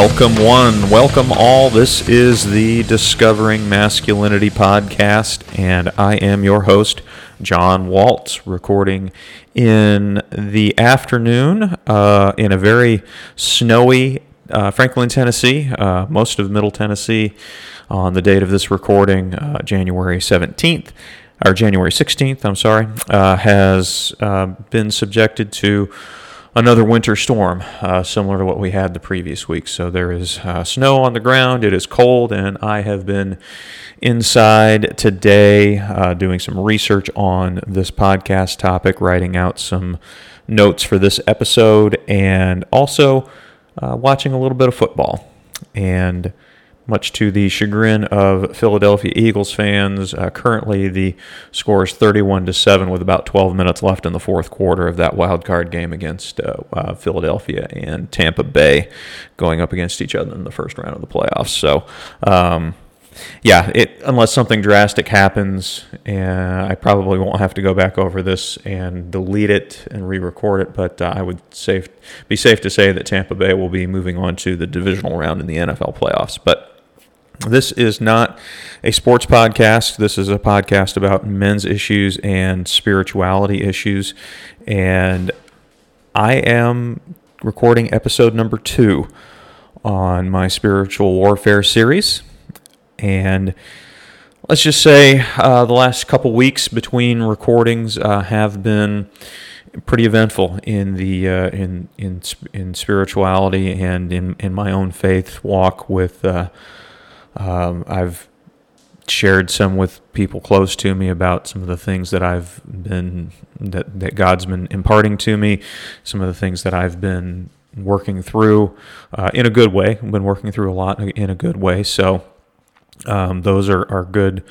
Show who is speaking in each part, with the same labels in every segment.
Speaker 1: Welcome, one. Welcome, all. This is the Discovering Masculinity podcast, and I am your host, John Waltz, recording in the afternoon uh, in a very snowy uh, Franklin, Tennessee, uh, most of Middle Tennessee, on the date of this recording, uh, January 17th. Or January 16th, I'm sorry, uh, has uh, been subjected to another winter storm, uh, similar to what we had the previous week. So there is uh, snow on the ground, it is cold, and I have been inside today uh, doing some research on this podcast topic, writing out some notes for this episode, and also uh, watching a little bit of football. And much to the chagrin of Philadelphia Eagles fans. Uh, currently, the score is 31 to 7 with about 12 minutes left in the fourth quarter of that wild card game against uh, uh, Philadelphia and Tampa Bay going up against each other in the first round of the playoffs. So, um, yeah, it unless something drastic happens, and I probably won't have to go back over this and delete it and re-record it. But uh, I would safe be safe to say that Tampa Bay will be moving on to the divisional round in the NFL playoffs. But this is not a sports podcast. This is a podcast about men's issues and spirituality issues. And I am recording episode number two on my spiritual warfare series. And let's just say uh, the last couple weeks between recordings uh, have been pretty eventful in the uh, in in in spirituality and in in my own faith walk with uh, um, I've shared some with people close to me about some of the things that I've been that that God's been imparting to me, some of the things that I've been working through uh, in a good way. I've been working through a lot in a good way. So um, those are, are good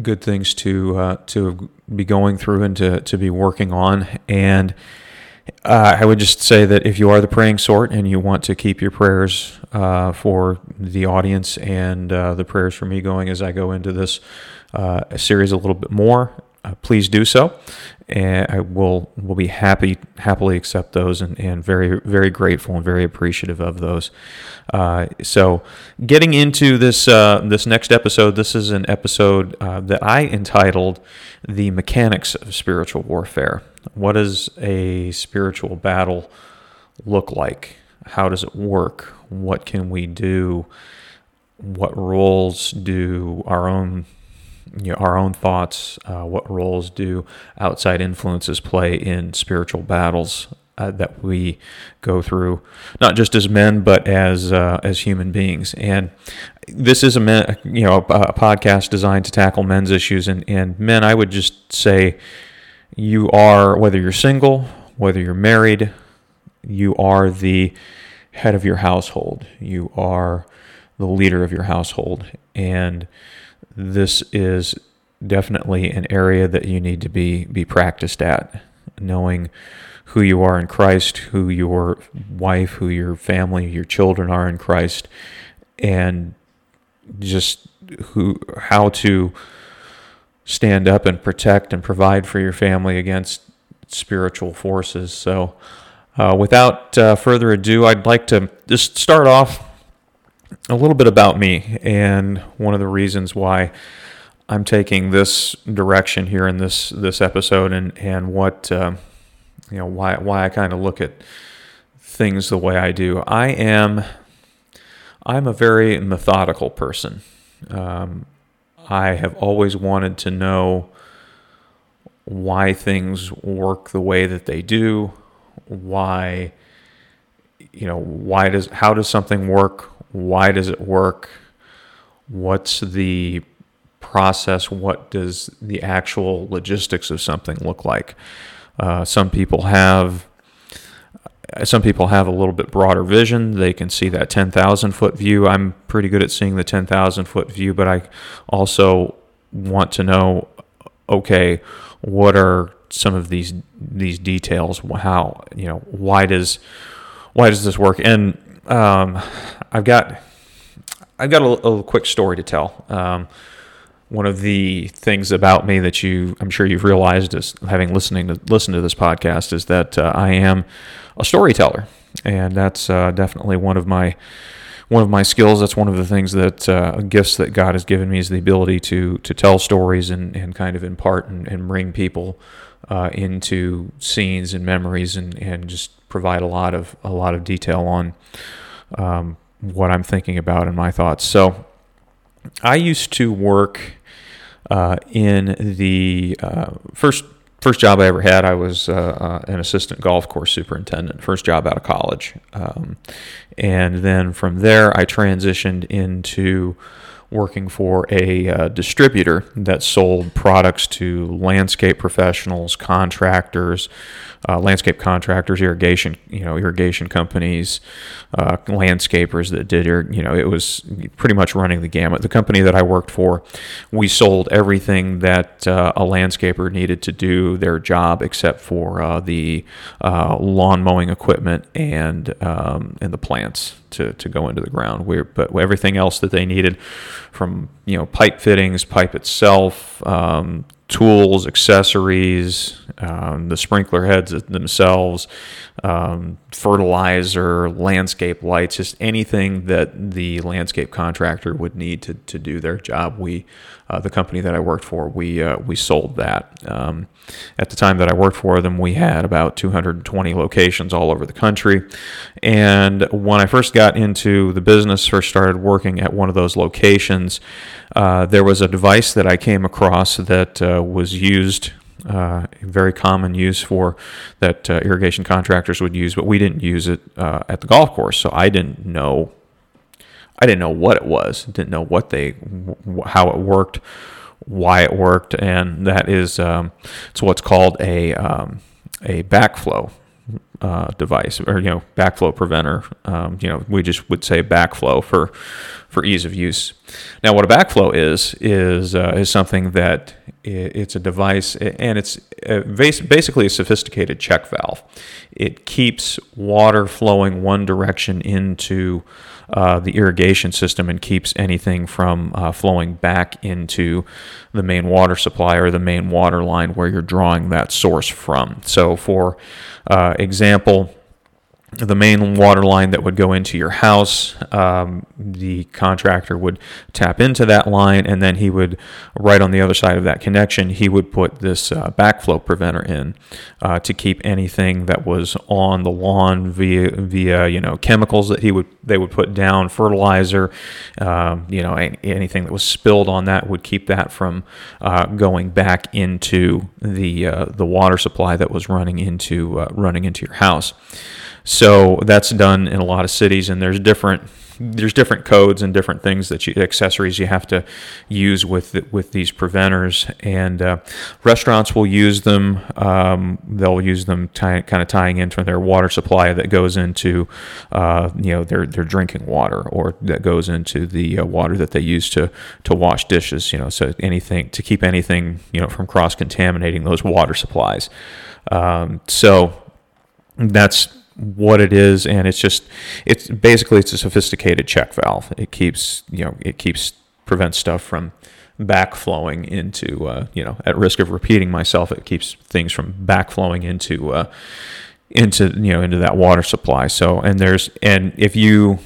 Speaker 1: good things to uh, to be going through and to, to be working on and uh, I would just say that if you are the praying sort and you want to keep your prayers uh, for the audience and uh, the prayers for me going as I go into this uh, series a little bit more, uh, please do so. And I will will be happy happily accept those and, and very very grateful and very appreciative of those. Uh, so, getting into this this next episode, this is an episode that I entitled "The Mechanics of Spiritual Warfare." What does a spiritual battle look like? How does it work? What can we do? What roles do our own you know, our own thoughts, uh, what roles do outside influences play in spiritual battles uh, that we go through, not just as men but as uh, as human beings. And this is a men, you know a, podcast designed to tackle men's issues, and and men, I would just say you are, whether you're single, whether you're married, you are the head of your household. You are the leader of your household. And this is definitely an area that you need to be, be practiced at, knowing who you are in Christ, who your wife, who your family, your children are in Christ, and just who how to stand up and protect and provide for your family against spiritual forces. So, uh, without uh, further ado, I'd like to just start off a little bit about me and one of the reasons why I'm taking this direction here in this this episode and and what uh, you know why why I kind of look at things the way I do. I am I'm a very methodical person. Um, I have always wanted to know why things work the way that they do, why you know, why does how does something work? Why does it work? What's the process? What does the actual logistics of something look like? Uh, some people have some people have a little bit broader vision. They can see that 10,000 foot view. I'm pretty good at seeing the 10,000 foot view, but I also want to know okay, what are some of these these details? How you know why does why does this work? And um, I've got I've got a, a quick story to tell. Um, one of the things about me that you I'm sure you've realized is having listening to listen to this podcast is that uh, I am a storyteller, and that's uh, definitely one of my one of my skills. That's one of the things that uh, gifts that God has given me is the ability to to tell stories and, and kind of impart and, and bring people uh, into scenes and memories and, and just provide a lot of a lot of detail on um, what I'm thinking about and my thoughts. So I used to work uh, in the uh, first first job I ever had, I was uh, uh, an assistant golf course superintendent, first job out of college. Um, and then from there, I transitioned into working for a uh, distributor that sold products to landscape professionals, contractors, uh, landscape contractors, irrigation, you know, irrigation companies, uh, landscapers that did, you know, it was pretty much running the gamut. The company that I worked for, we sold everything that uh, a landscaper needed to do their job, except for uh, the uh, lawn mowing equipment and um, and the plants to, to go into the ground. we but everything else that they needed, from you know pipe fittings, pipe itself. Um, tools, accessories, um, the sprinkler heads themselves, um, fertilizer, landscape lights, just anything that the landscape contractor would need to, to do their job. We, uh, the company that I worked for, we uh, we sold that. Um, at the time that I worked for them, we had about 220 locations all over the country. And when I first got into the business, first started working at one of those locations, uh, there was a device that I came across that uh, was used uh, very common use for that uh, irrigation contractors would use, but we didn't use it uh, at the golf course, so I didn't know. I didn't know what it was. Didn't know what they, how it worked, why it worked, and that is um, it's what's called a um, a backflow uh, device or you know backflow preventer. Um, you know we just would say backflow for for ease of use. Now, what a backflow is is uh, is something that it's a device and it's basically a sophisticated check valve. It keeps water flowing one direction into uh, the irrigation system and keeps anything from uh, flowing back into the main water supply or the main water line where you're drawing that source from. So, for uh, example, the main water line that would go into your house. Um, the contractor would tap into that line, and then he would, right on the other side of that connection, he would put this uh, backflow preventer in uh, to keep anything that was on the lawn via via you know chemicals that he would they would put down, fertilizer, um, you know anything that was spilled on that would keep that from uh, going back into the uh, the water supply that was running into uh, running into your house. So that's done in a lot of cities, and there's different there's different codes and different things that you accessories you have to use with with these preventers. And uh, restaurants will use them um, they'll use them tie, kind of tying into their water supply that goes into uh, you know their their drinking water or that goes into the uh, water that they use to to wash dishes you know so anything to keep anything you know from cross contaminating those water supplies. Um, so that's what it is, and it's just it's basically it's a sophisticated check valve. It keeps you know it keeps prevents stuff from backflowing into uh, you know at risk of repeating myself. It keeps things from backflowing into uh, into you know into that water supply. So and there's and if you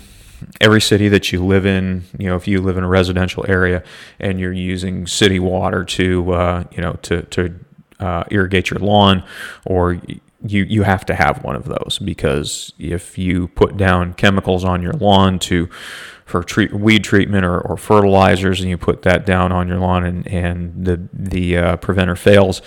Speaker 1: every city that you live in, you know, if you live in a residential area and you're using city water to, uh, you know, to, to uh, irrigate your lawn, or you you have to have one of those because if you put down chemicals on your lawn to for treat, weed treatment or, or fertilizers and you put that down on your lawn and, and the the uh, preventer fails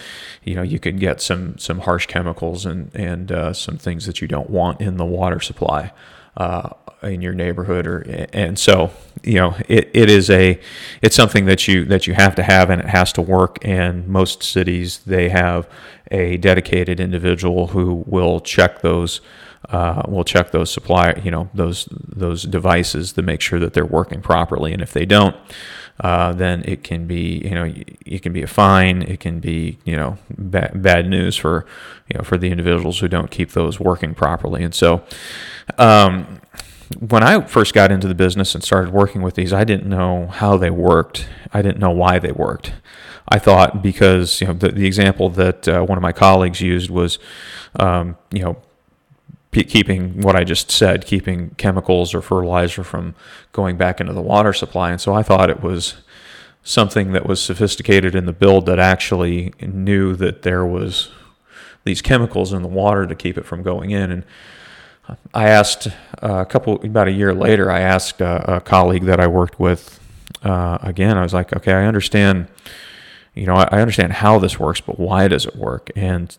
Speaker 1: you know you could get some some harsh chemicals and and uh, some things that you don't want in the water supply uh, in your neighborhood or and so you know it, it is a it's something that you that you have to have and it has to work and most cities they have a dedicated individual who will check those uh, we'll check those supply, you know, those those devices to make sure that they're working properly. And if they don't, uh, then it can be, you know, it can be a fine. It can be, you know, ba- bad news for, you know, for the individuals who don't keep those working properly. And so, um, when I first got into the business and started working with these, I didn't know how they worked. I didn't know why they worked. I thought because you know the, the example that uh, one of my colleagues used was, um, you know, keeping what I just said, keeping chemicals or fertilizer from going back into the water supply. And so I thought it was something that was sophisticated in the build that actually knew that there was these chemicals in the water to keep it from going in. And I asked uh, a couple, about a year later, I asked a, a colleague that I worked with uh, again. I was like, okay, I understand, you know, I understand how this works, but why does it work? And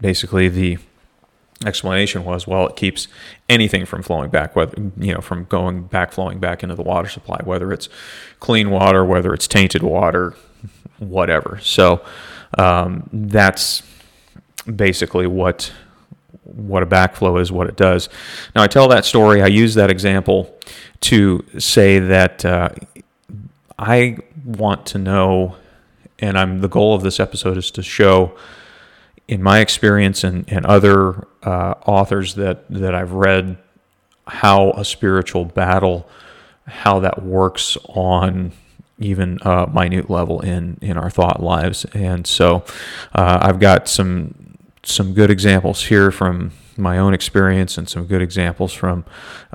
Speaker 1: basically, the explanation was, well, it keeps anything from flowing back, whether you know, from going back, flowing back into the water supply, whether it's clean water, whether it's tainted water, whatever. So um, that's basically what what a backflow is, what it does. Now, I tell that story. I use that example to say that uh, I want to know, and I'm the goal of this episode is to show in my experience and, and other uh, authors that, that I've read how a spiritual battle, how that works on even a minute level in, in our thought lives. And so uh, I've got some some good examples here from my own experience and some good examples from,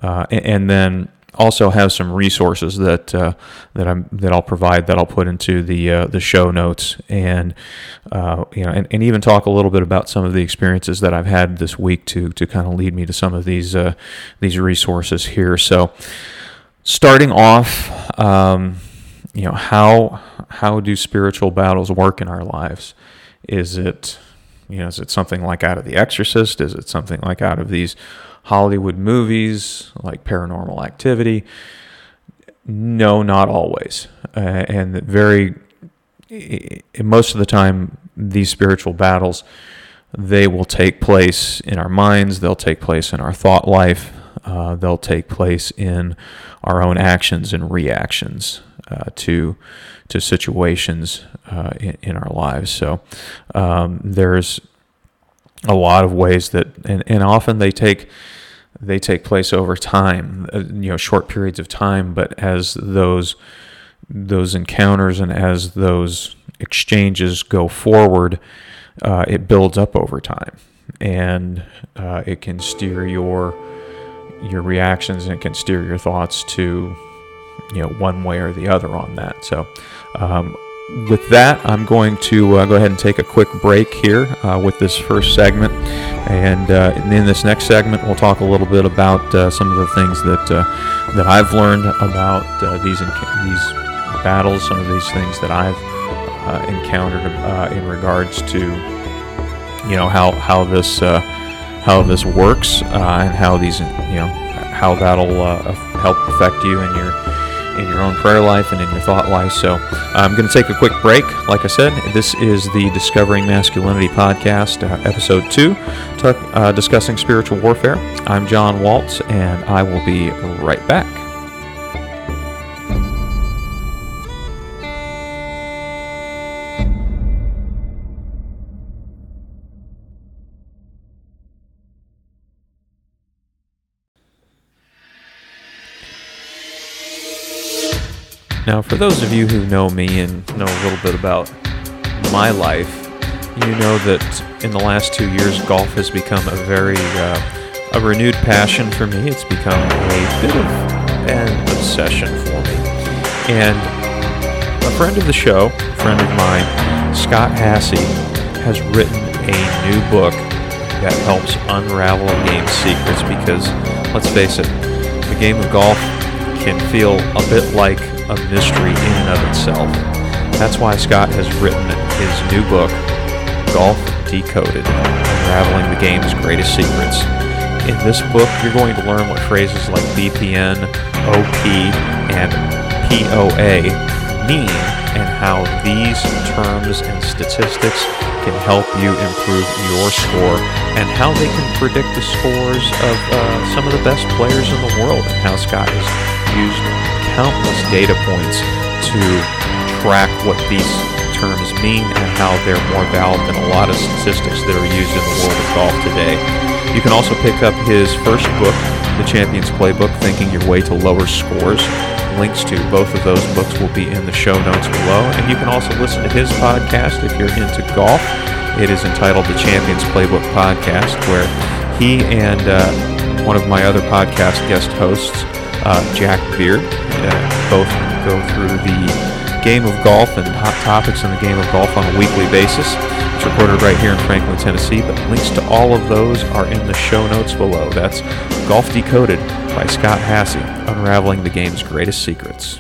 Speaker 1: uh, and, and then also have some resources that uh, that I'm that I'll provide that I'll put into the uh, the show notes and uh, you know and, and even talk a little bit about some of the experiences that I've had this week to to kind of lead me to some of these uh, these resources here. So starting off, um, you know how how do spiritual battles work in our lives? Is it you know is it something like out of The Exorcist? Is it something like out of these Hollywood movies like Paranormal Activity. No, not always. Uh, and very, most of the time, these spiritual battles, they will take place in our minds, they'll take place in our thought life, uh, they'll take place in our own actions and reactions uh, to to situations uh, in, in, our lives. So um, there's a lot of ways that, and, and often they take they take place over time, uh, you know, short periods of time. But as those those encounters and as those exchanges go forward, uh, it builds up over time, and uh, it can steer your your reactions and it can steer your thoughts to you know one way or the other on that. So. Um, with that, I'm going to uh, go ahead and take a quick break here uh, with this first segment. And, uh, in this next segment, we'll talk a little bit about uh, some of the things that uh, that I've learned about uh, these these battles, some of these things that I've encountered in regards to you know how how this how this works and how these you know how that'll help affect you and your in your own prayer life and in your thought life. So I'm going to take a quick break. Like I said, this is the Discovering Masculinity podcast, uh, episode two, t- uh, discussing spiritual warfare. I'm John Waltz, and I will be right back. Now, for those of you who know me and know a little bit about my life, you know that in the last two years, golf has become a very uh, a renewed passion for me. It's become a bit of an obsession for me. And a friend of the show, a friend of mine, Scott Hassey, has written a new book that helps unravel a game's secrets because, let's face it, the game of golf can feel a bit like a mystery in and of itself. That's why Scott has written his new book, Golf Decoded Unraveling the Game's Greatest Secrets. In this book, you're going to learn what phrases like BPN, OP, and POA mean and how these terms and statistics can help you improve your score and how they can predict the scores of uh, some of the best players in the world and how Scott has used countless data points to track what these terms mean and how they're more valid than a lot of statistics that are used in the world of golf today. You can also pick up his first book, The Champion's Playbook Thinking Your Way to Lower Scores. Links to both of those books will be in the show notes below. And you can also listen to his podcast if you're into golf. It is entitled The Champion's Playbook Podcast, where he and uh, one of my other podcast guest hosts, uh, Jack Beard, uh, both go through the game of golf and hot topics in the game of golf on a weekly basis. It's recorded right here in Franklin, Tennessee, but links to all of those are in the show notes below. That's Golf Decoded by Scott Hassey, unraveling the game's greatest secrets.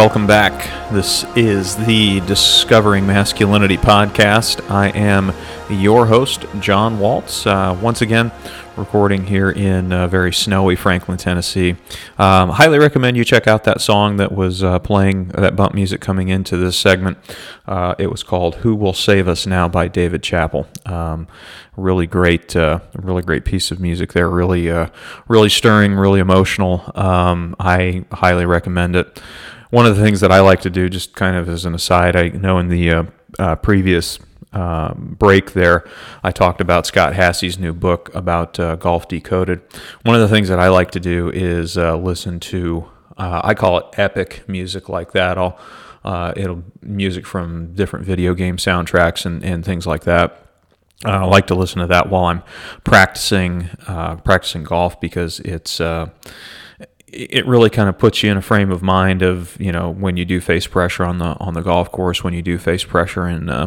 Speaker 1: Welcome back. This is the Discovering Masculinity podcast. I am your host, John Waltz. Uh, once again, recording here in uh, very snowy Franklin, Tennessee. Um, highly recommend you check out that song that was uh, playing, that bump music coming into this segment. Uh, it was called "Who Will Save Us Now" by David Chappell. Um, really great, uh, really great piece of music there. Really, uh, really stirring, really emotional. Um, I highly recommend it one of the things that I like to do, just kind of as an aside, I know in the uh, uh, previous um, break there, I talked about Scott Hassey's new book about uh, golf decoded. One of the things that I like to do is uh, listen to, uh, I call it epic music like that. I'll uh, it'll music from different video game soundtracks and, and things like that. I like to listen to that while I'm practicing practicing golf because it's it really kind of puts you in a frame of mind of you know when you do face pressure on the on the golf course when you do face pressure in uh,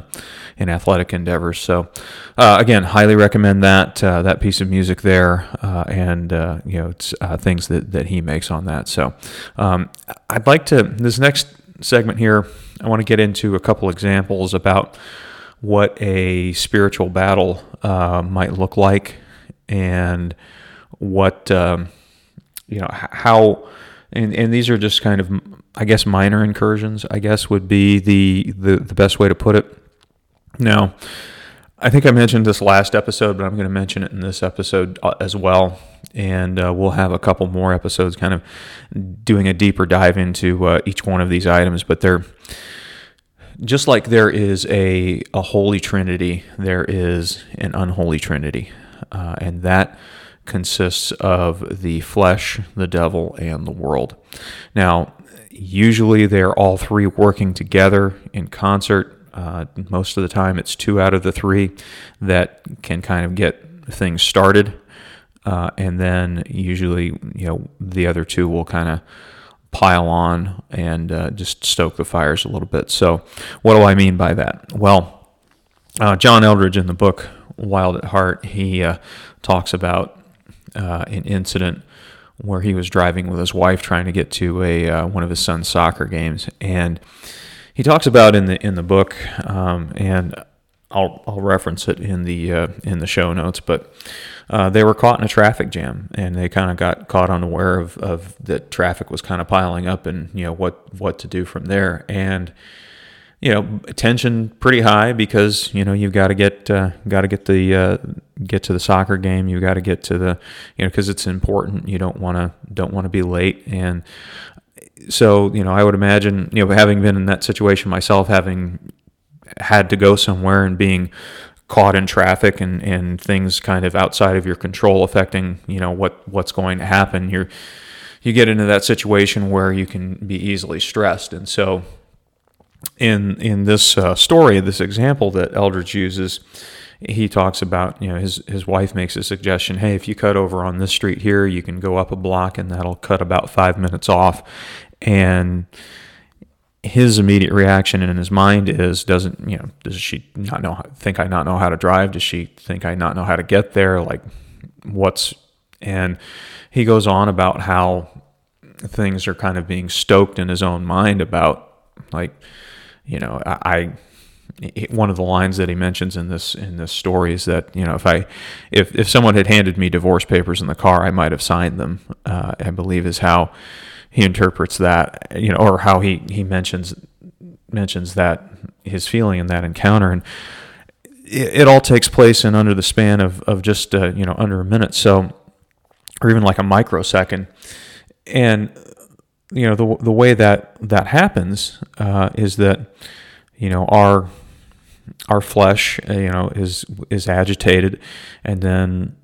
Speaker 1: in athletic endeavors. So uh, again highly recommend that uh, that piece of music there uh, and uh, you know it's uh, things that, that he makes on that. So um, I'd like to this next segment here I want to get into a couple examples about what a spiritual battle might look like and what um, you know how and, and these are just kind of I guess minor incursions I guess would be the, the the best way to put it. Now, I think I mentioned this last episode, but I'm going to mention it in this episode uh, as well. And uh, we'll have a couple more episodes kind of doing a deeper dive into uh, each one of these items. But they're just like there is a, a holy trinity, there is an unholy trinity. Uh, and that consists of the flesh, the devil, and the world. Now, usually they're all three working together in concert. Uh, most of the time, it's two out of the three that can kind of get things started. Uh, and then usually, you know, the other two will kind of pile on and uh, just stoke the fires a little bit. So, what do I mean by that? Well, uh, John Eldredge in the book Wild at Heart, he uh, talks about uh, an incident where he was driving with his wife trying to get to a uh, one of his son's soccer games, and he talks about in the in the book, um, and I'll I'll reference it in the uh, in the show notes, but. Uh, they were caught in a traffic jam, and they kind of got caught unaware of, of that traffic was kind of piling up, and you know what what to do from there. And you know, tension pretty high because you know you've got to get uh, got to get the uh, get to the soccer game. You've got to get to the you know because it's important. You don't want to don't want to be late, and so you know I would imagine you know having been in that situation myself, having had to go somewhere and being caught in traffic and, and things kind of outside of your control affecting you know what what's going to happen. You're you get into that situation where you can be easily stressed, and so in in this uh, story, this example that Eldredge uses, he talks about you know his his wife makes a suggestion. Hey, if you cut over on this street here, you can go up a block, and that'll cut about five minutes off. And his immediate reaction in his mind is doesn't you know does she not know think I not know how to drive? Does she think I not know how to get there? Like what's And he goes on about how things are kind of being stoked in his own mind about like you know I, I one of the lines that he mentions in this in this story is that you know if I if if someone had handed me divorce papers in the car I might have signed them uh, I believe is how he interprets that you know or how he he mentions mentions that his feeling in that encounter. And it, all takes place in under the span of of just uh, you know under a minute so or even like a microsecond. And you know the the way that that happens uh, is that you know our our flesh uh, you know is is agitated, and then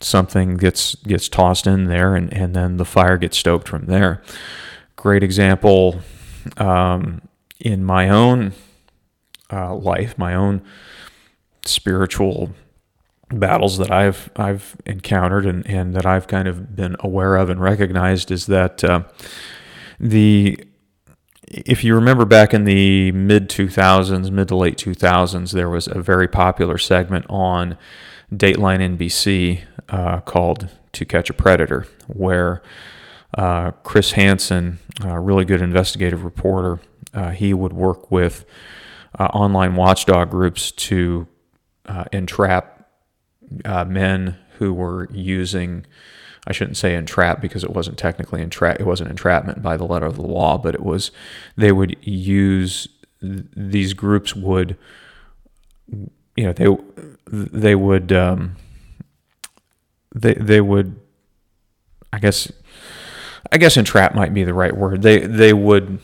Speaker 1: something gets gets tossed in there, and and then the fire gets stoked from there. Great example um, in my own uh, life, my own spiritual battles that I've I've encountered and, and that I've kind of been aware of and recognized is that uh, the if you remember back in the mid 2000s, mid to late 2000s, there was a very popular segment on Dateline NBC uh, called "To Catch a Predator," where uh, Chris Hansen, a really good investigative reporter, uh, he would work with uh, online watchdog groups to uh, entrap uh, men who were using I shouldn't say entrap because it wasn't technically entrap it wasn't entrapment by the letter of the law, but it was they would use these groups would you know they they would um, they they would I guess I guess entrap might be the right word. They they would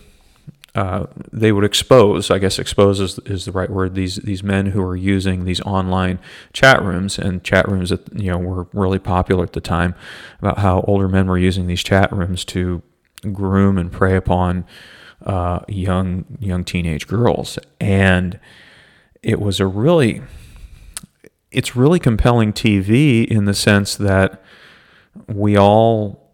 Speaker 1: uh, they would expose, I guess expose is, is, the right word, these these men who are using these online chat rooms and chat rooms that you know were really popular at the time about how older men were using these chat rooms to groom and prey upon uh, young young teenage girls, and it was a really it's really compelling TV in the sense that we all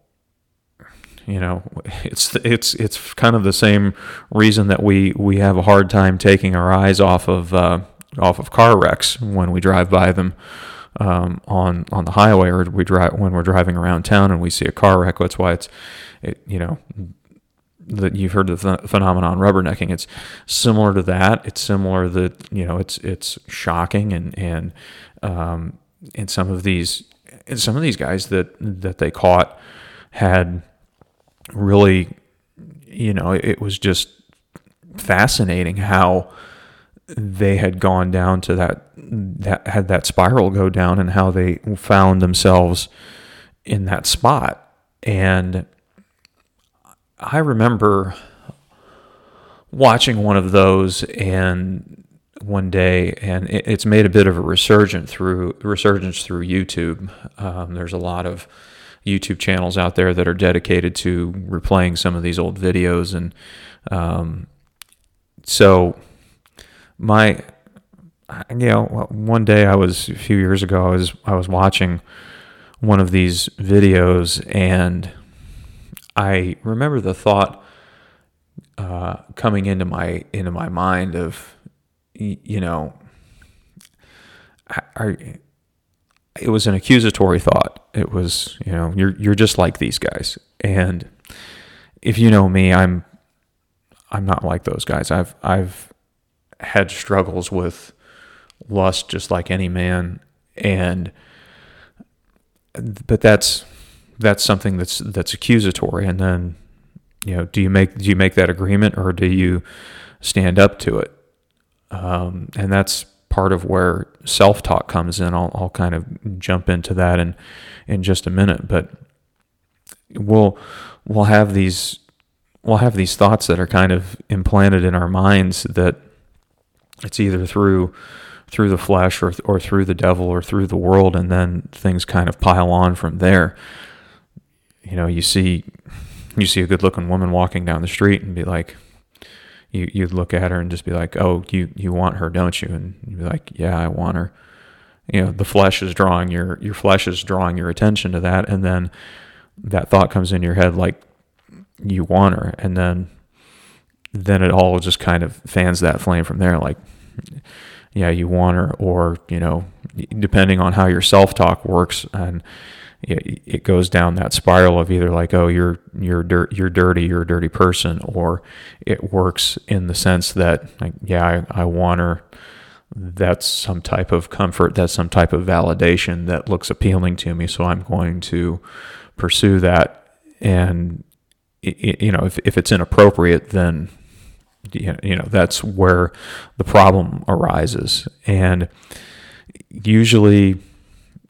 Speaker 1: you know, it's it's it's kind of the same reason that we we have a hard time taking our eyes off of uh, off of car wrecks when we drive by them um, on on the highway or we drive when we're driving around town and we see a car wreck. That's why it's it, you know that you've heard the phenomenon rubbernecking. It's similar to that. It's similar that you know it's it's shocking and and um, and some of these and some of these guys that that they caught had really, you know, it was just fascinating how they had gone down to that that had that spiral go down and how they found themselves in that spot and I remember watching one of those and one day and it's made a bit of a resurgence through resurgence through YouTube. Um, there's a lot of YouTube channels out there that are dedicated to replaying some of these old videos. And um, so, my, you know, one day I was a few years ago, I was I was watching one of these videos, and I remember the thought uh, coming into my into my mind of, you know, are it was an accusatory thought. It was, you know, you're you're just like these guys. And if you know me, I'm I'm not like those guys. I've I've had struggles with lust just like any man and but that's that's something that's that's accusatory and then you know do you make do you make that agreement or do you stand up to it um, and that's part of where self talk comes in. I'll, I'll kind of jump into that in, in just a minute, but we'll, we'll have these, we'll have these thoughts that are kind of implanted in our minds that it's either through, through the flesh or, or through the devil or through the world. And then things kind of pile on from there. You know, you see, you see a good looking woman walking down the street and be like, you you'd look at her and just be like, "Oh, you you want her, don't you?" And you'd be like, "Yeah, I want her." You know, the flesh is drawing your your flesh is drawing your attention to that, and then that thought comes in your head like you want her, and then then it all just kind of fans that flame from there, like. Yeah, you want her, or you know, depending on how your self talk works, and it goes down that spiral of either like oh you're you're dirt you're dirty you're a dirty person or it works in the sense that like yeah I, I want her. That's some type of comfort. That's some type of validation that looks appealing to me. So I'm going to pursue that. And you know if, if it's inappropriate then you know that's where the problem arises. And usually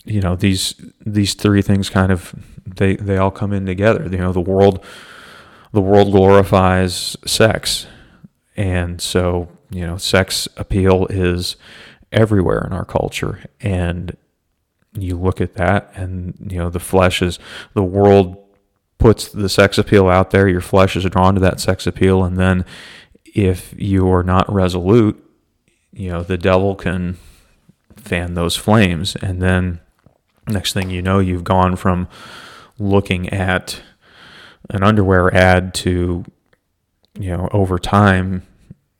Speaker 1: you know these these three things kind of they they all come in together. You know the world the world glorifies sex. And so you know sex appeal is everywhere in our culture. And you look at that and you know the flesh is the world puts the sex appeal out there. Your flesh is drawn to that sex appeal. And then if you're not resolute you know the devil can fan those flames. And then next thing you know you've gone from looking at an underwear ad to you know over time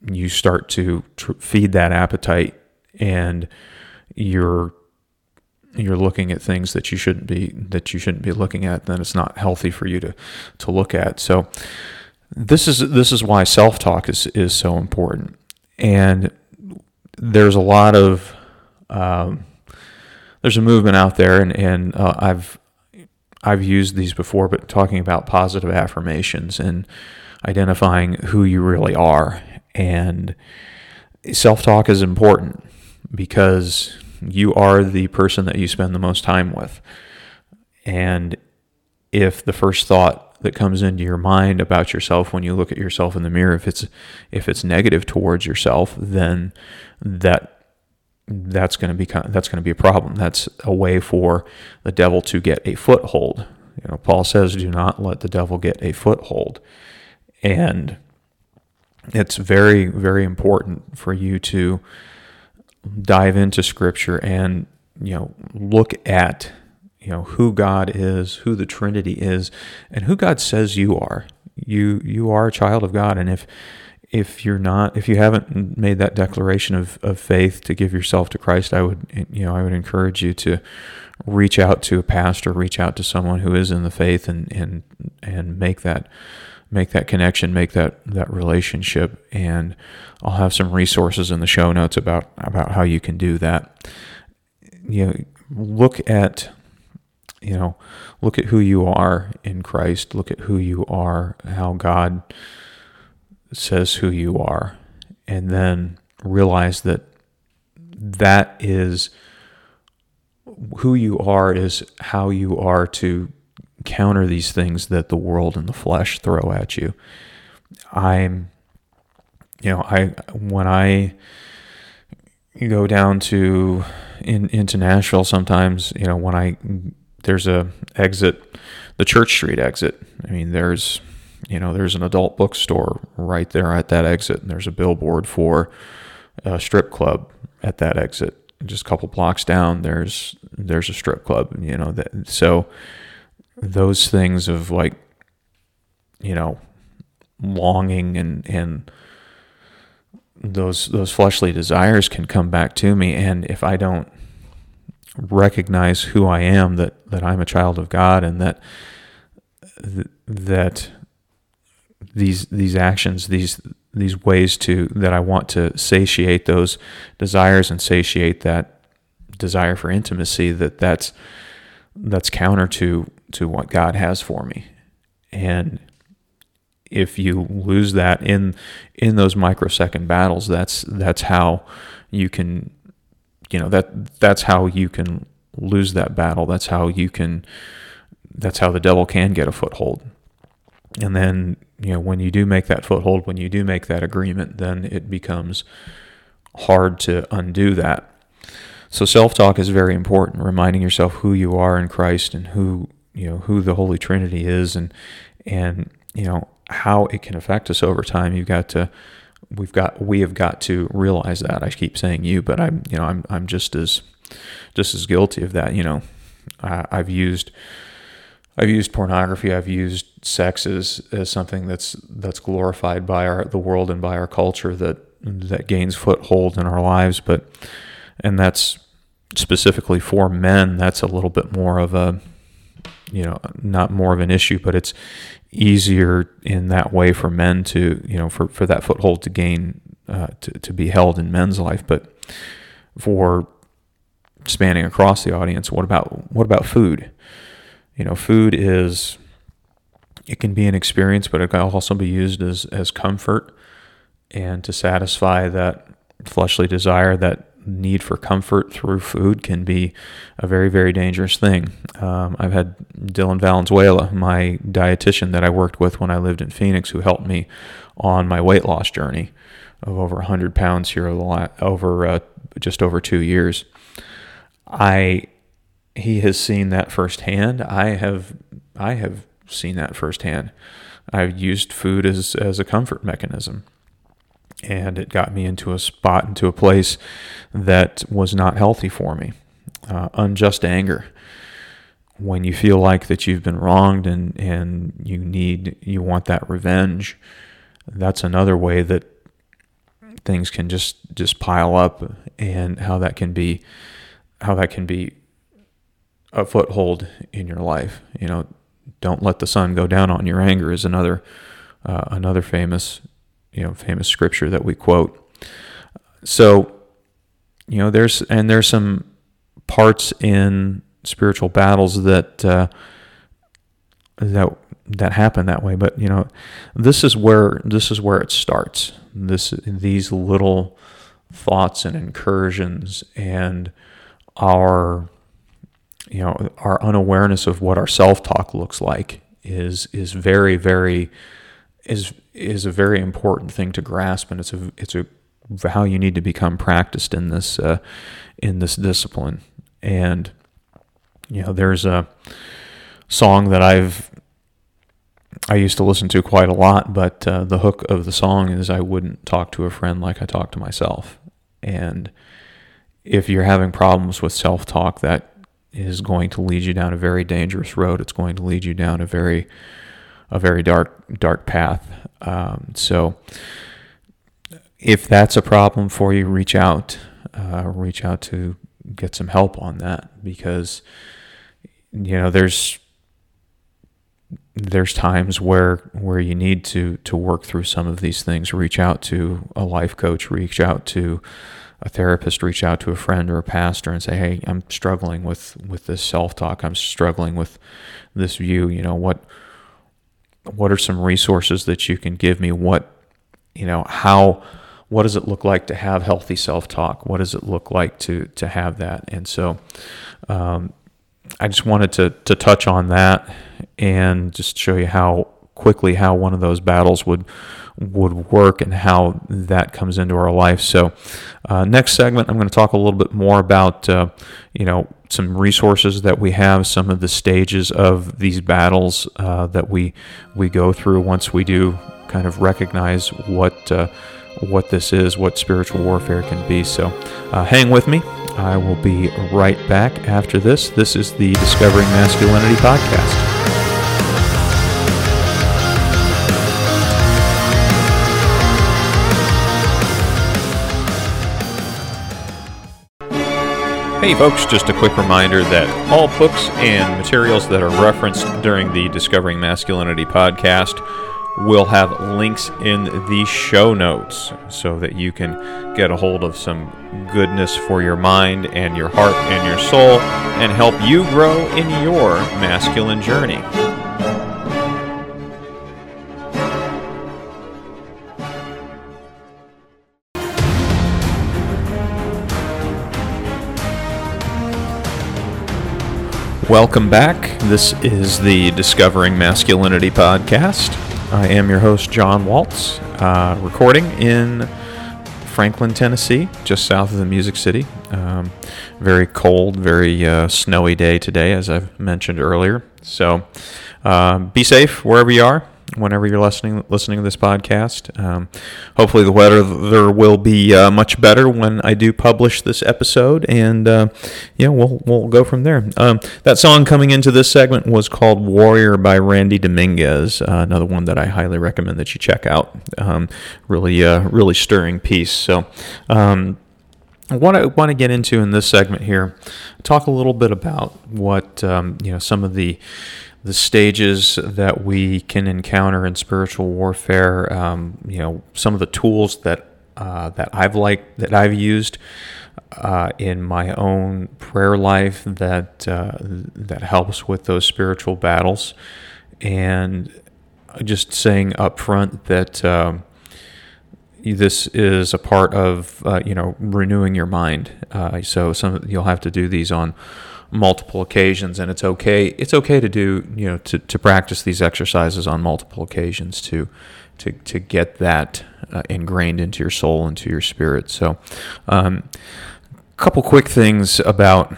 Speaker 1: you start to tr- feed that appetite and you're you're looking at things that you shouldn't be that you shouldn't be looking at then it's not healthy for you to to look at. So this is this is why self-talk is is so important. And there's a lot of um, there's a movement out there and and uh, I've I've used these before but talking about positive affirmations and identifying who you really are and self-talk is important because you are the person that you spend the most time with. And if the first thought that comes into your mind about yourself when you look at yourself in the mirror if it's if it's negative towards yourself then that that's going to be that's going to be a problem. That's a way for the devil to get a foothold. You know Paul says do not let the devil get a foothold. And it's very very important for you to dive into scripture and you know look at you know who God is, who the Trinity is, and who God says you are. You you are a child of God, and if if you're not, if you haven't made that declaration of, of faith to give yourself to Christ, I would eh, you know I would encourage you to reach out to a pastor, reach out to someone who is in the faith, and and and make that make that connection, make that that relationship, and I'll have some resources in the show notes about about how you can do that. You know, look at you know, look at who you are in Christ. Look at who you are, how God says who you are, and then realize that that is who you are is how you are to counter these things that the world and the flesh throw at you. I'm, you know, I when I go down to in into Nashville sometimes, you know, when I there's a exit, the Church Street exit. I mean, there's you know, there's an adult bookstore right there at that exit, and there's a billboard for a strip club at that exit. Just a couple blocks down, there's there's a strip club. You know that so those things of like you know longing and and those those fleshly desires can come back to me and if I don't recognize who I am that that I'm a child of God and that that these these actions these these ways to that I want to satiate those desires and satiate that desire for intimacy that that's that's counter to to what God has for me. And if you lose that in in those microsecond battles, that's that's how you can you know that that's how you can lose that battle. That's how you can that's how the devil can get a foothold. And then, you know, when you do make that foothold, when you do make that agreement, then it becomes hard to undo that. So self-talk is very important, reminding yourself who you are in Christ and who you know who the Holy Trinity is and and you know how it can affect us over time. You've got to we've got we have got to realize that. I keep saying you, but I'm you know I'm I'm just as just as guilty of that. You know, I, I've used I've used pornography. I've used sex as, as something that's that's glorified by our the world and by our culture that that gains foothold in our lives. But and that's specifically for men. That's a little bit more of a you know not more of an issue, but it's easier in that way for men to you know for, for that foothold to gain uh, to, to be held in men's life but for spanning across the audience what about what about food you know food is it can be an experience but it can also be used as as comfort and to satisfy that fleshly desire that need for comfort through food can be a very, very dangerous thing. Um, I've had Dylan Valenzuela, my dietitian that I worked with when I lived in Phoenix, who helped me on my weight loss journey of over 100 pounds here over uh, just over two years. I he has seen that firsthand. I have I have seen that firsthand. I've used food as as a comfort mechanism and it got me into a spot, into a place that was not healthy for me. Uh, unjust anger. When you feel like that you've been wronged and, and you need, you want that revenge, that's another way that things can just, just pile up and how that can be, how that can be a foothold in your life. You know, don't let the sun go down on your anger is another, uh, another famous you know famous scripture that we quote. So, you know, there's and there's some parts in spiritual battles that uh, that that happen that way. But you know, this is where this is where it starts. This these little thoughts and incursions and our you know our unawareness of what our self-talk looks like is is very very is is a very important thing to grasp, and it's a it's a how you need to become practiced in this uh, in this discipline. And you know, there's a song that I've I used to listen to quite a lot, but uh, the hook of the song is I wouldn't talk to a friend like I talk to myself. And if you're having problems with self talk, that is going to lead you down a very dangerous road. It's going to lead you down a very a very dark dark path. Um, so if that's a problem for you, reach out, uh, reach out to get some help on that because you know there's there's times where where you need to to work through some of these things. Reach out to a life coach. Reach out to a therapist. Reach out to a friend or a pastor and say, "Hey, I'm struggling with with this self talk. I'm struggling with this view. You know what." what are some resources that you can give me? What, you know, how, what does it look like to have healthy self-talk? What does it look like to to have that? And so, um, I just wanted to to touch on that and just show you how quickly how one of those battles would would work and how that comes into our life. So, uh, next segment, I'm going to talk a little bit more about uh, you know some resources that we have, some of the stages of these battles uh, that we we go through once we do kind of recognize what uh, what this is, what spiritual warfare can be. So, uh, hang with me. I will be right back after this. This is the Discovering Masculinity podcast. Hey folks, just a quick reminder that all books and materials that are referenced during the Discovering Masculinity podcast will have links in the show notes so that you can get a hold of some goodness for your mind and your heart and your soul and help you grow in your masculine journey. Welcome back. This is the Discovering Masculinity podcast. I am your host, John Waltz, uh, recording in Franklin, Tennessee, just south of the Music City. Um, very cold, very uh, snowy day today, as I've mentioned earlier. So uh, be safe wherever you are whenever you're listening listening to this podcast. Um, hopefully, the weather there will be uh, much better when I do publish this episode, and uh, yeah, we'll we'll go from there. Um, that song coming into this segment was called "Warrior" by Randy Dominguez, uh, another one that I highly recommend that you check out. Um, really, uh, really stirring piece. So. Um, what I want to get into in this segment here, talk a little bit about what um, you know some of the the stages that we can encounter in spiritual warfare. Um, you know, some of the tools that uh, that I've liked that I've used uh, in my own prayer life that uh, that helps with those spiritual battles, and just saying up front that. Um, this is a part of uh, you know renewing your mind. Uh, so some you'll have to do these on multiple occasions, and it's okay. It's okay to do you know to, to practice these exercises on multiple occasions to to to get that uh, ingrained into your soul, into your spirit. So, um, a couple quick things about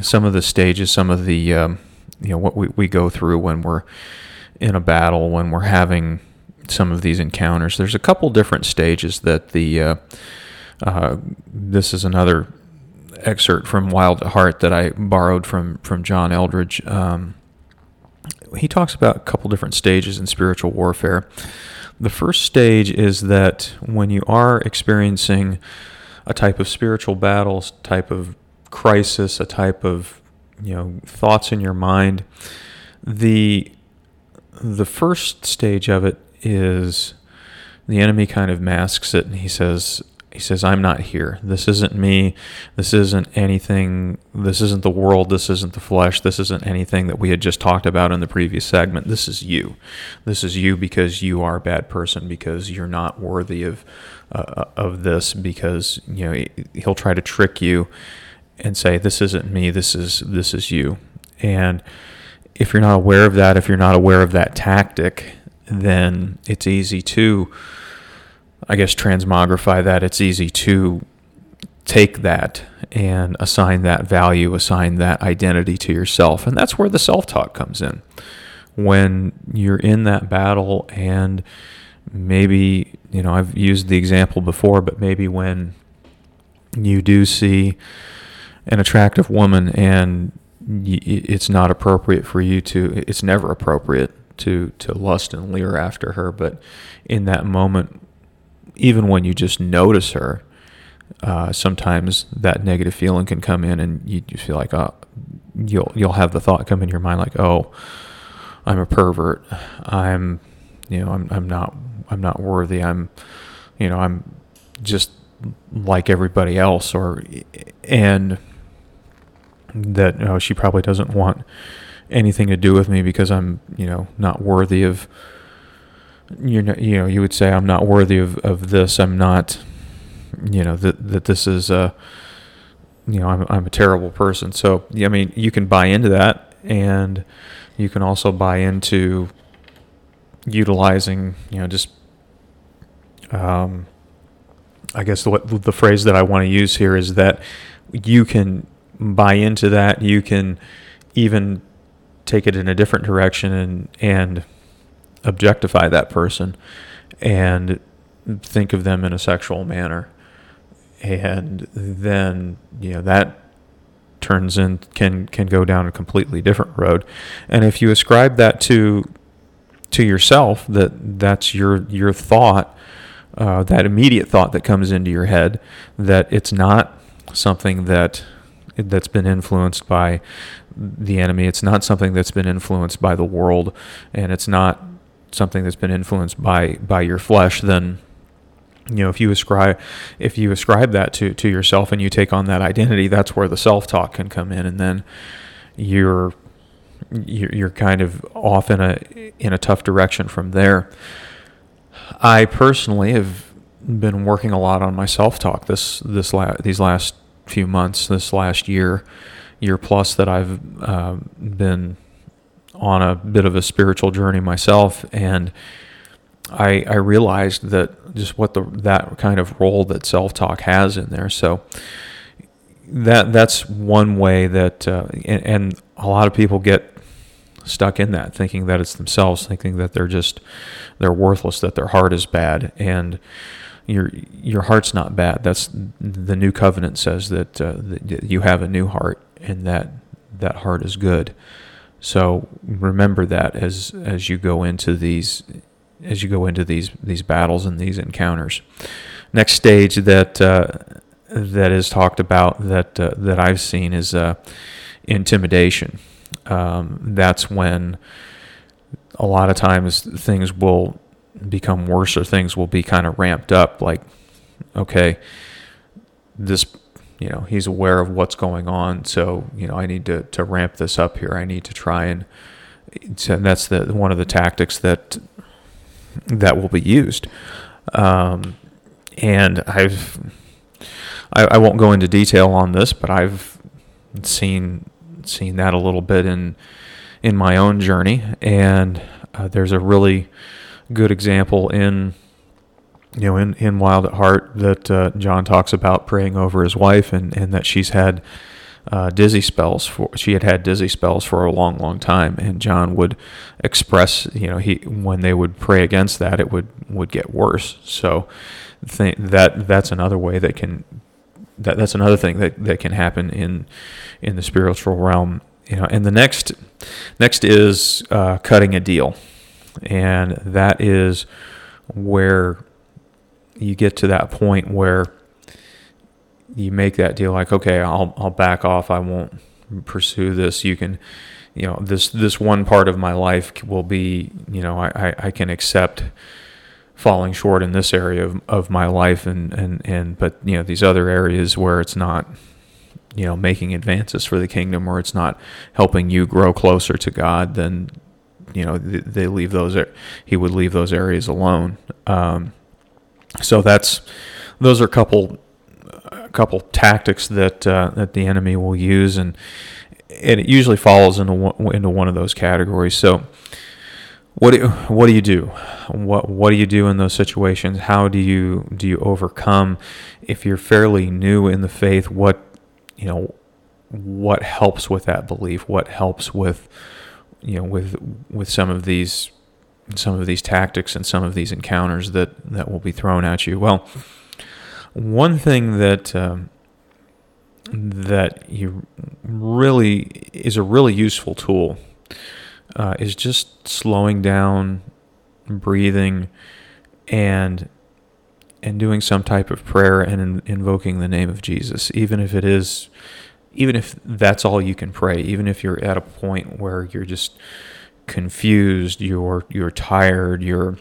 Speaker 1: some of the stages, some of the um, you know what we, we go through when we're in a battle, when we're having some of these encounters. There's a couple different stages that the uh, uh, this is another excerpt from Wild at Heart that I borrowed from from John Eldredge. Um, he talks about a couple different stages in spiritual warfare. The first stage is that when you are experiencing a type of spiritual battles, type of crisis, a type of you know thoughts in your mind, the the first stage of it is the enemy kind of masks it and he says he says i'm not here. This isn't me. This isn't anything. This isn't the world. This isn't the flesh. This isn't anything that we had just talked about in the previous segment. This is you. This is you because you are a bad person because you're not worthy of uh, of this because you know he'll try to trick you and say this isn't me. This is this is you. And if you're not aware of that if you're not aware of that tactic then it's easy to, I guess, transmogrify that. It's easy to take that and assign that value, assign that identity to yourself. And that's where the self talk comes in. When you're in that battle, and maybe, you know, I've used the example before, but maybe when you do see an attractive woman and it's not appropriate for you to, it's never appropriate to to lust and leer after her, but in that moment, even when you just notice her, uh, sometimes that negative feeling can come in, and you, you feel like, oh, you'll you'll have the thought come in your mind like, oh, I'm a pervert. I'm, you know, I'm I'm not I'm not worthy. I'm, you know, I'm just like everybody else, or and that know, she probably doesn't want anything to do with me because I'm, you know, not worthy of. You know, you know, you would say I'm not worthy of, of this. I'm not, you know, that that this is a, you know, I'm I'm a terrible person. So I mean, you can buy into that, and you can also buy into utilizing, you know, just, um, I guess what the phrase that I want to use here is that you can buy into that. You can even take it in a different direction and and objectify that person and think of them in a sexual manner. And then you know that turns in can can go down a completely different road. And if you ascribe that to to yourself that that's your your thought uh, that immediate thought that comes into your head that it's not something that that's been influenced by the enemy. It's not something that's been influenced by the world, and it's not something that's been influenced by by your flesh. Then, you know, if you ascribe if you ascribe that to to yourself and you take on that identity, that's where the self talk can come in, and then you're you're kind of off in a in a tough direction from there. I personally have been working a lot on my self talk this this la- these last few months, this last year, year plus that I've uh, been on a bit of a spiritual journey myself, and I, I realized that just what the that kind of role that self talk has in there. So that that's one way that, uh, and, and a lot of people get stuck in that, thinking that it's themselves, thinking that they're just they're worthless, that their heart is bad, and your your heart's not bad. That's the new covenant says that, uh, that you have a new heart and that that heart is good. So remember that as as you go into these as you go into these these battles and these encounters. Next stage that uh, that is talked about that uh, that I've seen is uh, intimidation. Um, that's when a lot of times things will become worse or things will be kind of ramped up. Like, okay, this you know he's aware of what's going on, so you know I need to to ramp this up here. I need to try and. and that's the one of the tactics that that will be used. Um, and I've I, I, won't go into detail on this, but I've seen seen that a little bit in in my own journey, and uh, there's a really good example in you know in, in Wild at Heart that uh, John talks about praying over his wife and, and that she's had uh, dizzy spells for she had had dizzy spells for a long long time. And John would express you know he when they would pray against that it would would get worse. So th- that that's another way that can that that's another thing that, that can happen in in the spiritual realm. You know and the next next is uh, cutting a deal. And that is where you get to that point where you make that deal like okay I'll I'll back off. I won't pursue this. You can you know this this one part of my life will be you know I, I can accept falling short in this area of, of my life and, and and but you know these other areas where it's not you know making advances for the kingdom or it's not helping you grow closer to God then you know they leave those he would leave those areas alone. Um, so that's those are a couple a couple tactics that uh, that the enemy will use, and, and it usually falls into one, into one of those categories. So, what do what do you do? What what do you do in those situations? How do you do you overcome? If you're fairly new in the faith, what you know, what helps with that belief? What helps with you know with with some of these some of these tactics and some of these encounters that that will be thrown at you? Well one thing that um, that you really is a really useful tool uh, is just slowing down, breathing, and and doing some type of prayer and in, invoking the name of Jesus, even if it is, even if that's all you can pray, even if you're at a point where you're just confused, you're you're tired, you're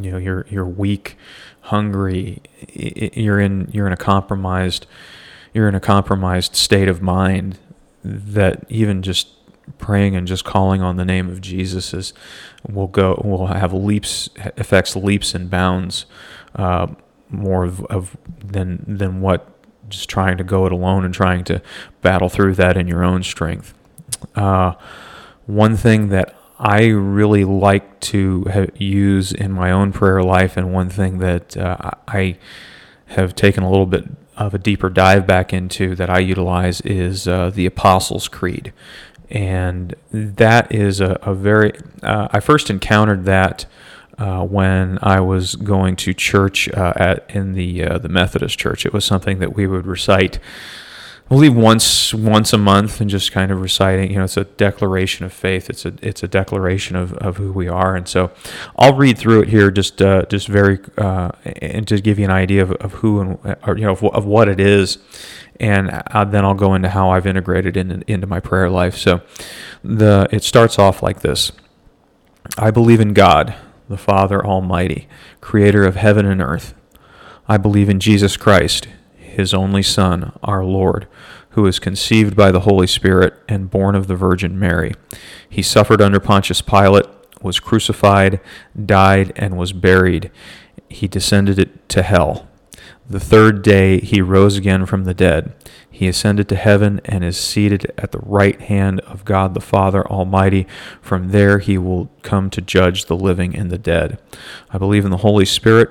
Speaker 1: you know you're you're weak hungry you're in you're in a compromised you're in a compromised state of mind that even just praying and just calling on the name of Jesus is will go will have leaps affects leaps and bounds uh, more of, of than than what just trying to go it alone and trying to battle through that in your own strength. Uh, one thing that I really like to ha- use in my own prayer life, and one thing that uh, I have taken a little bit of a deeper dive back into that I utilize is uh, the Apostles' Creed. And that is a, a very, uh, I first encountered that uh, when I was going to church uh, at in the uh, the Methodist church. It was something that we would recite I believe once once a month and just kind of reciting. You know, it's a declaration of faith. It's a it's a declaration of, of who we are. And so, I'll read through it here, just uh, just very uh, and to give you an idea of, of who and or, you know of, of what it is, and uh, then I'll go into how I've integrated in, into my prayer life. So, the it starts off like this: I believe in God, the Father Almighty, Creator of heaven and earth. I believe in Jesus Christ his only Son, our Lord, who was conceived by the Holy Spirit and born of the Virgin Mary. He suffered under Pontius Pilate, was crucified, died, and was buried. He descended to hell. The third day he rose again from the dead. He ascended to heaven and is seated at the right hand of God the Father Almighty. From there he will come to judge the living and the dead. I believe in the Holy Spirit,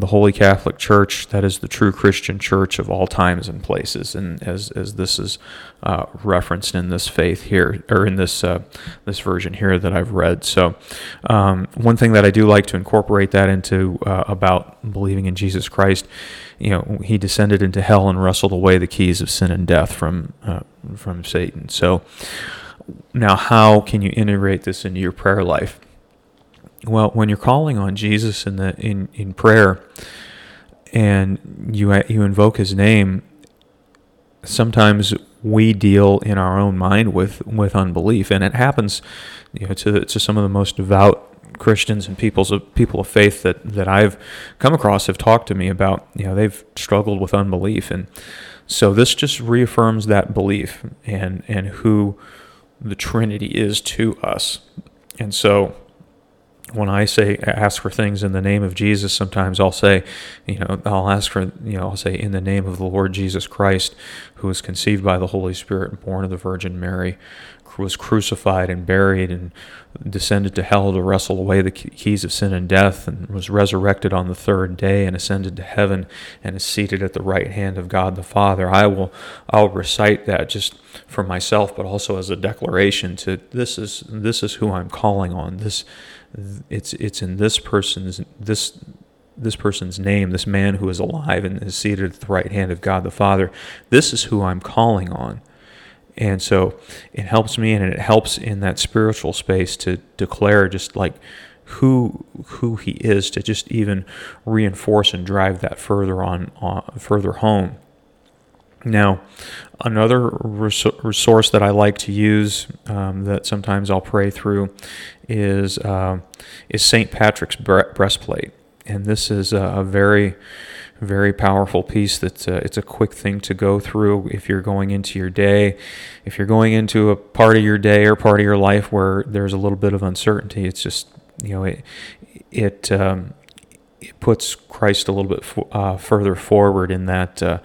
Speaker 1: the Holy Catholic Church, that is the true Christian church of all times and places, and as as this is uh, referenced in this faith here, or in this uh, this version here that I've read. So, um, one thing that I do like to incorporate that into uh, about believing in Jesus Christ, you know, He descended into hell and wrestled away the keys of sin and death from uh, from Satan. So, now how can you integrate this into your prayer life? Well, when you're calling on Jesus in the in in prayer, and you you invoke His name, sometimes we deal in our own mind with with unbelief, and it happens, you know, to to some of the most devout Christians and people's people of faith that that I've come across have talked to me about. You know, they've struggled with unbelief, and so this just reaffirms that belief and and who the Trinity is to us, and so when I say ask for things in the name of Jesus, sometimes I'll say, you know, I'll ask for, you know, I'll say in the name of the Lord Jesus Christ, who was conceived by the Holy Spirit, and born of the Virgin Mary, was crucified and buried and descended to hell to wrestle away the keys of sin and death, and was resurrected on the third day and ascended to heaven and is seated at the right hand of God the Father. I will, I'll recite that just for myself, but also as a declaration to this is this is who I'm calling on. This it's it's in this person's this this person's name, this man who is alive and is seated at the right hand of God the Father. This is who I'm calling on. And so it helps me and it helps in that spiritual space to declare just like who who he is to just even reinforce and drive that further on, on further home. Now, another resource that I like to use um, that sometimes I'll pray through is uh, is St. Patrick's breastplate, and this is a, very very powerful piece that's a, it's a quick thing to go through if you're going into your day if you're going into a part of your day or part of your life where there's a little bit of uncertainty it's just you know it it um, it puts Christ a little bit uh, further forward in that uh,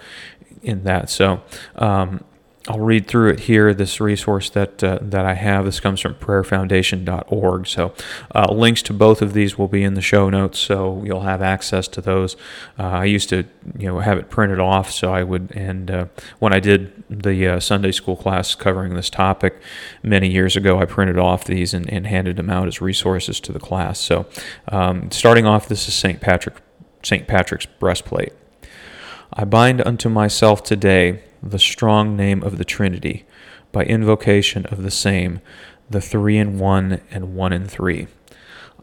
Speaker 1: in that. So um, I'll read through it here. This resource that uh, that I have. This comes from PrayerFoundation.org. So uh, links to both of these will be in the show notes, so you'll have access to those. Uh, I used to, you know, have it printed off, so I would. And uh, when I did the uh, Sunday school class covering this topic many years ago, I printed off these and, and handed them out as resources to the class. So um, starting off, this is Saint Patrick, Saint Patrick's breastplate. I bind unto myself today the strong name of the Trinity, by invocation of the same, the three in one and one in three.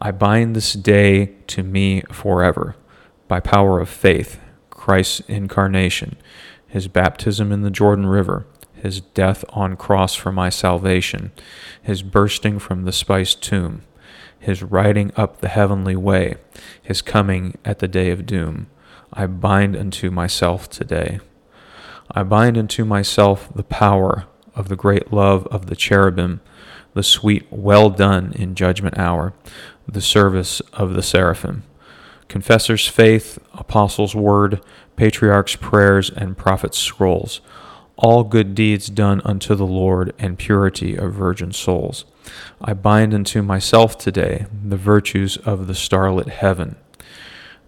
Speaker 1: I bind this day to me forever, by power of faith, Christ's incarnation, his baptism in the Jordan River, his death on cross for my salvation, his bursting from the spiced tomb, his riding up the heavenly way, his coming at the day of doom I bind unto myself today. I bind unto myself the power of the great love of the cherubim, the sweet well done in judgment hour, the service of the seraphim. Confessor's faith, apostles' word, patriarchs' prayers, and prophets' scrolls, all good deeds done unto the Lord, and purity of virgin souls. I bind unto myself today the virtues of the starlit heaven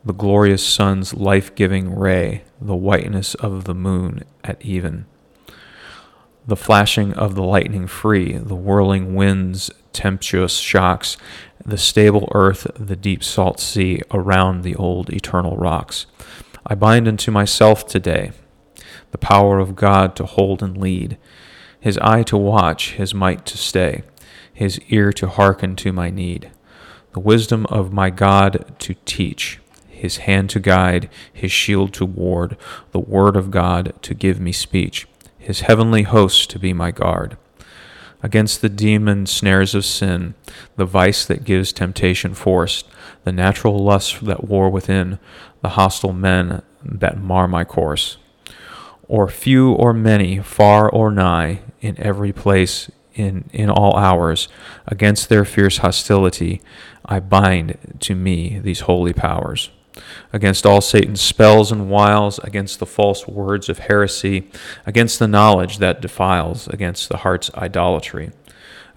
Speaker 1: the glorious sun's life giving ray, the whiteness of the moon at even, the flashing of the lightning free, the whirling winds, tempestuous shocks, the stable earth, the deep salt sea around the old eternal rocks. I bind unto myself today the power of God to hold and lead, his eye to watch, his might to stay, his ear to hearken to my need, the wisdom of my God to teach his hand to guide, his shield to ward, the word of God to give me speech, his heavenly hosts to be my guard. Against the demon snares of sin, the vice that gives temptation force, the natural lusts that war within, the hostile men that mar my course. Or few or many, far or nigh, in every place, in, in all hours, against their fierce hostility, I bind to me these holy powers against all Satan's spells and wiles, against the false words of heresy, against the knowledge that defiles, against the heart's idolatry,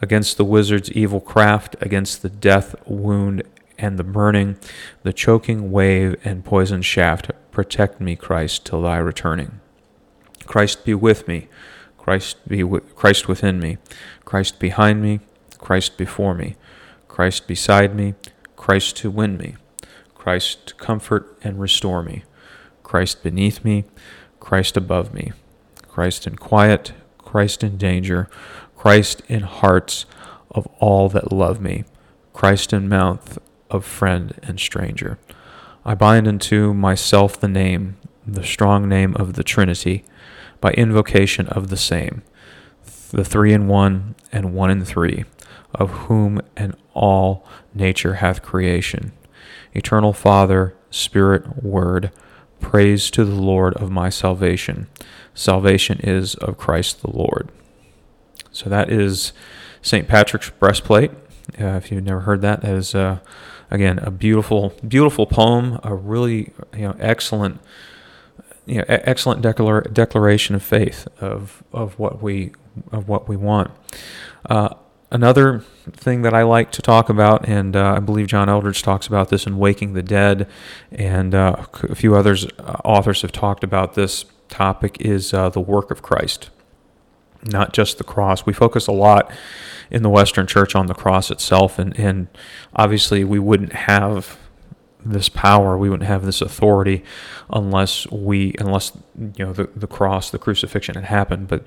Speaker 1: against the wizard's evil craft, against the death wound and the burning, the choking wave and poison shaft. Protect me, Christ, till thy returning. Christ be with me. Christ be with, Christ within me. Christ behind me. Christ before me. Christ beside me. Christ to win me. Christ to comfort and restore me. Christ beneath me. Christ above me. Christ in quiet. Christ in danger. Christ in hearts of all that love me. Christ in mouth of friend and stranger. I bind unto myself the name, the strong name of the Trinity, by invocation of the same, the three in one and one in three, of whom and all nature hath creation. Eternal Father, Spirit, Word, praise to the Lord of my salvation. Salvation is of Christ the Lord. So that is St. Patrick's breastplate. Uh, if you've never heard that, that is uh, again a beautiful, beautiful poem. A really, you know, excellent, you know, excellent declar- declaration of faith of of what we of what we want. Uh, another thing that I like to talk about, and uh, I believe John Eldredge talks about this in Waking the Dead, and uh, a few others uh, authors have talked about this topic, is the work of Christ not just the cross. We focus a lot in the Western Church on the cross itself, and, and obviously we wouldn't have this power, we wouldn't have this authority unless we, unless you know the the cross, the crucifixion had happened. But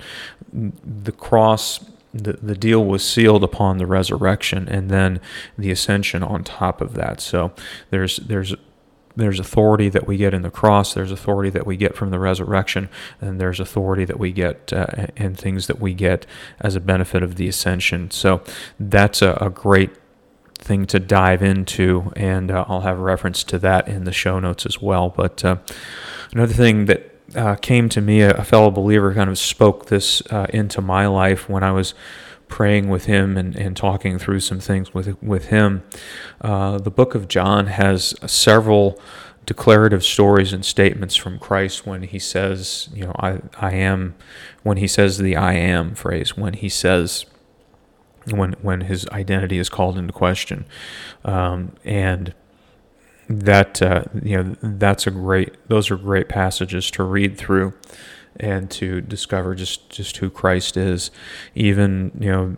Speaker 1: the cross, the the deal was sealed upon the resurrection, and then the ascension on top of that. So there's there's there's authority that we get in the cross, there's authority that we get from the resurrection, and there's authority that we get uh, and things that we get as a benefit of the ascension. So that's a, a great thing to dive into, and uh, I'll have reference to that in the show notes as well. But uh, another thing that uh, came to me, a, fellow believer kind of spoke this uh, into my life when I was praying with him and, and talking through some things with with him. Uh, the book of John has several declarative stories and statements from Christ when he says, you know, I, I am, when he says the I am phrase, when he says, when, when his identity is called into question. Um, and that, uh, you know, that's a great, those are great passages to read through and to discover just, just who Christ is. Even you know,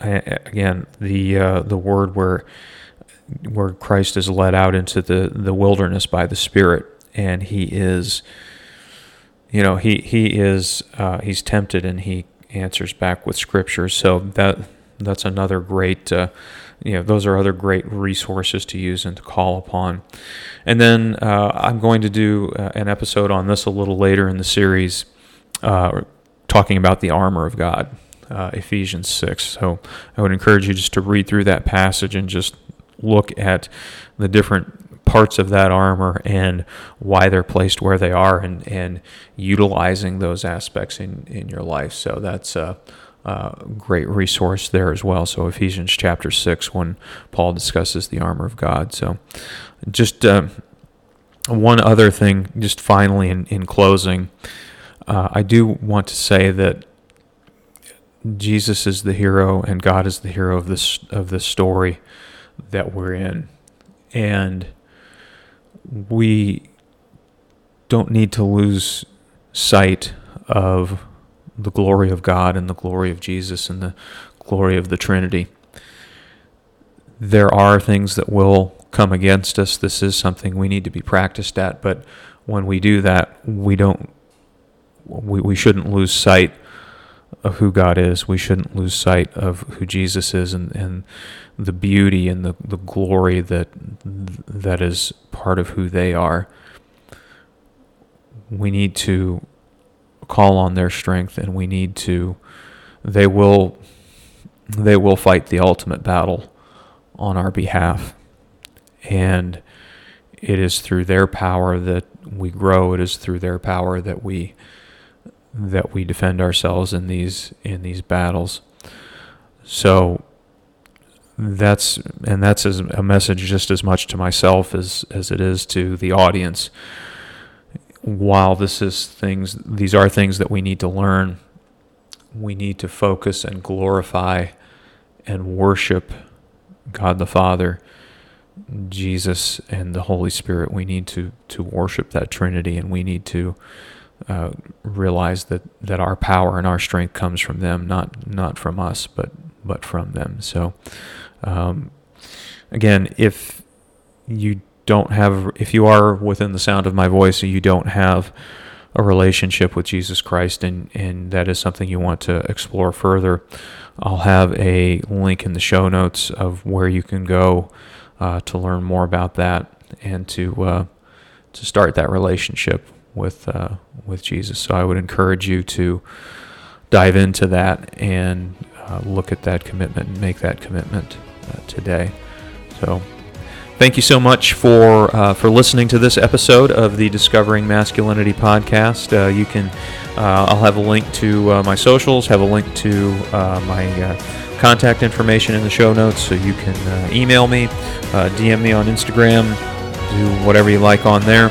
Speaker 1: again the uh, the word where where Christ is led out into the, the wilderness by the Spirit, and he is, you know, he he is uh, he's tempted and he answers back with Scripture. So that that's another great. Uh, you know, those are other great resources to use and to call upon. And then uh, I'm going to do uh, an episode on this a little later in the series uh, talking about the armor of God, uh, Ephesians 6. So I would encourage you just to read through that passage and just look at the different parts of that armor and why they're placed where they are and, and utilizing those aspects in, in your life. So that's a great resource there as well. So Ephesians chapter 6, when Paul discusses the armor of God. So just uh, one other thing, just finally in, in closing. Uh, I do want to say that Jesus is the hero and God is the hero of this of this story that we're in, and we don't need to lose sight of the glory of God and the glory of Jesus and the glory of the Trinity. There are things that will come against us. This is something we need to be practiced at, but when we do that, we don't we, we shouldn't lose sight of who God is. We shouldn't lose sight of who Jesus is and, and the beauty and the, the glory that that is part of who they are. We need to call on their strength and we need to they will they will fight the ultimate battle on our behalf. And it is through their power that we grow. It is through their power that we that we defend ourselves in these in these battles. So that's and that's as a message just as much to myself as as it is to the audience. While this is things these are things that we need to learn, we need to focus and glorify and worship God the Father Jesus and the Holy Spirit. We need to to worship that Trinity, and we need to uh, realize that that our power and our strength comes from them, not not from us, but but from them. So, um, again, if you don't have, if you are within the sound of my voice, and you don't have a relationship with Jesus Christ, and and that is something you want to explore further, I'll have a link in the show notes of where you can go uh, to learn more about that and to uh, to start that relationship with uh, with Jesus. So I would encourage you to dive into that and uh, look at that commitment and make that commitment uh, today. So. Thank you so much for uh, for listening to this episode of the Discovering Masculinity podcast. Uh, you can, uh, I'll have a link to uh, my socials, have a link to uh, my uh, contact information in the show notes, so you can email me, DM me on Instagram, do whatever you like on there.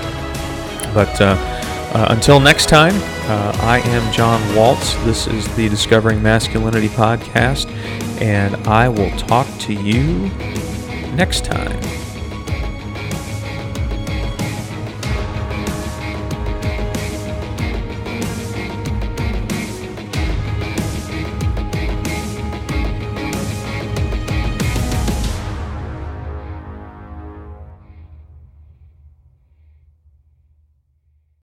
Speaker 1: But until next time, I am John Waltz. This is the Discovering Masculinity podcast, and I will talk to you next time.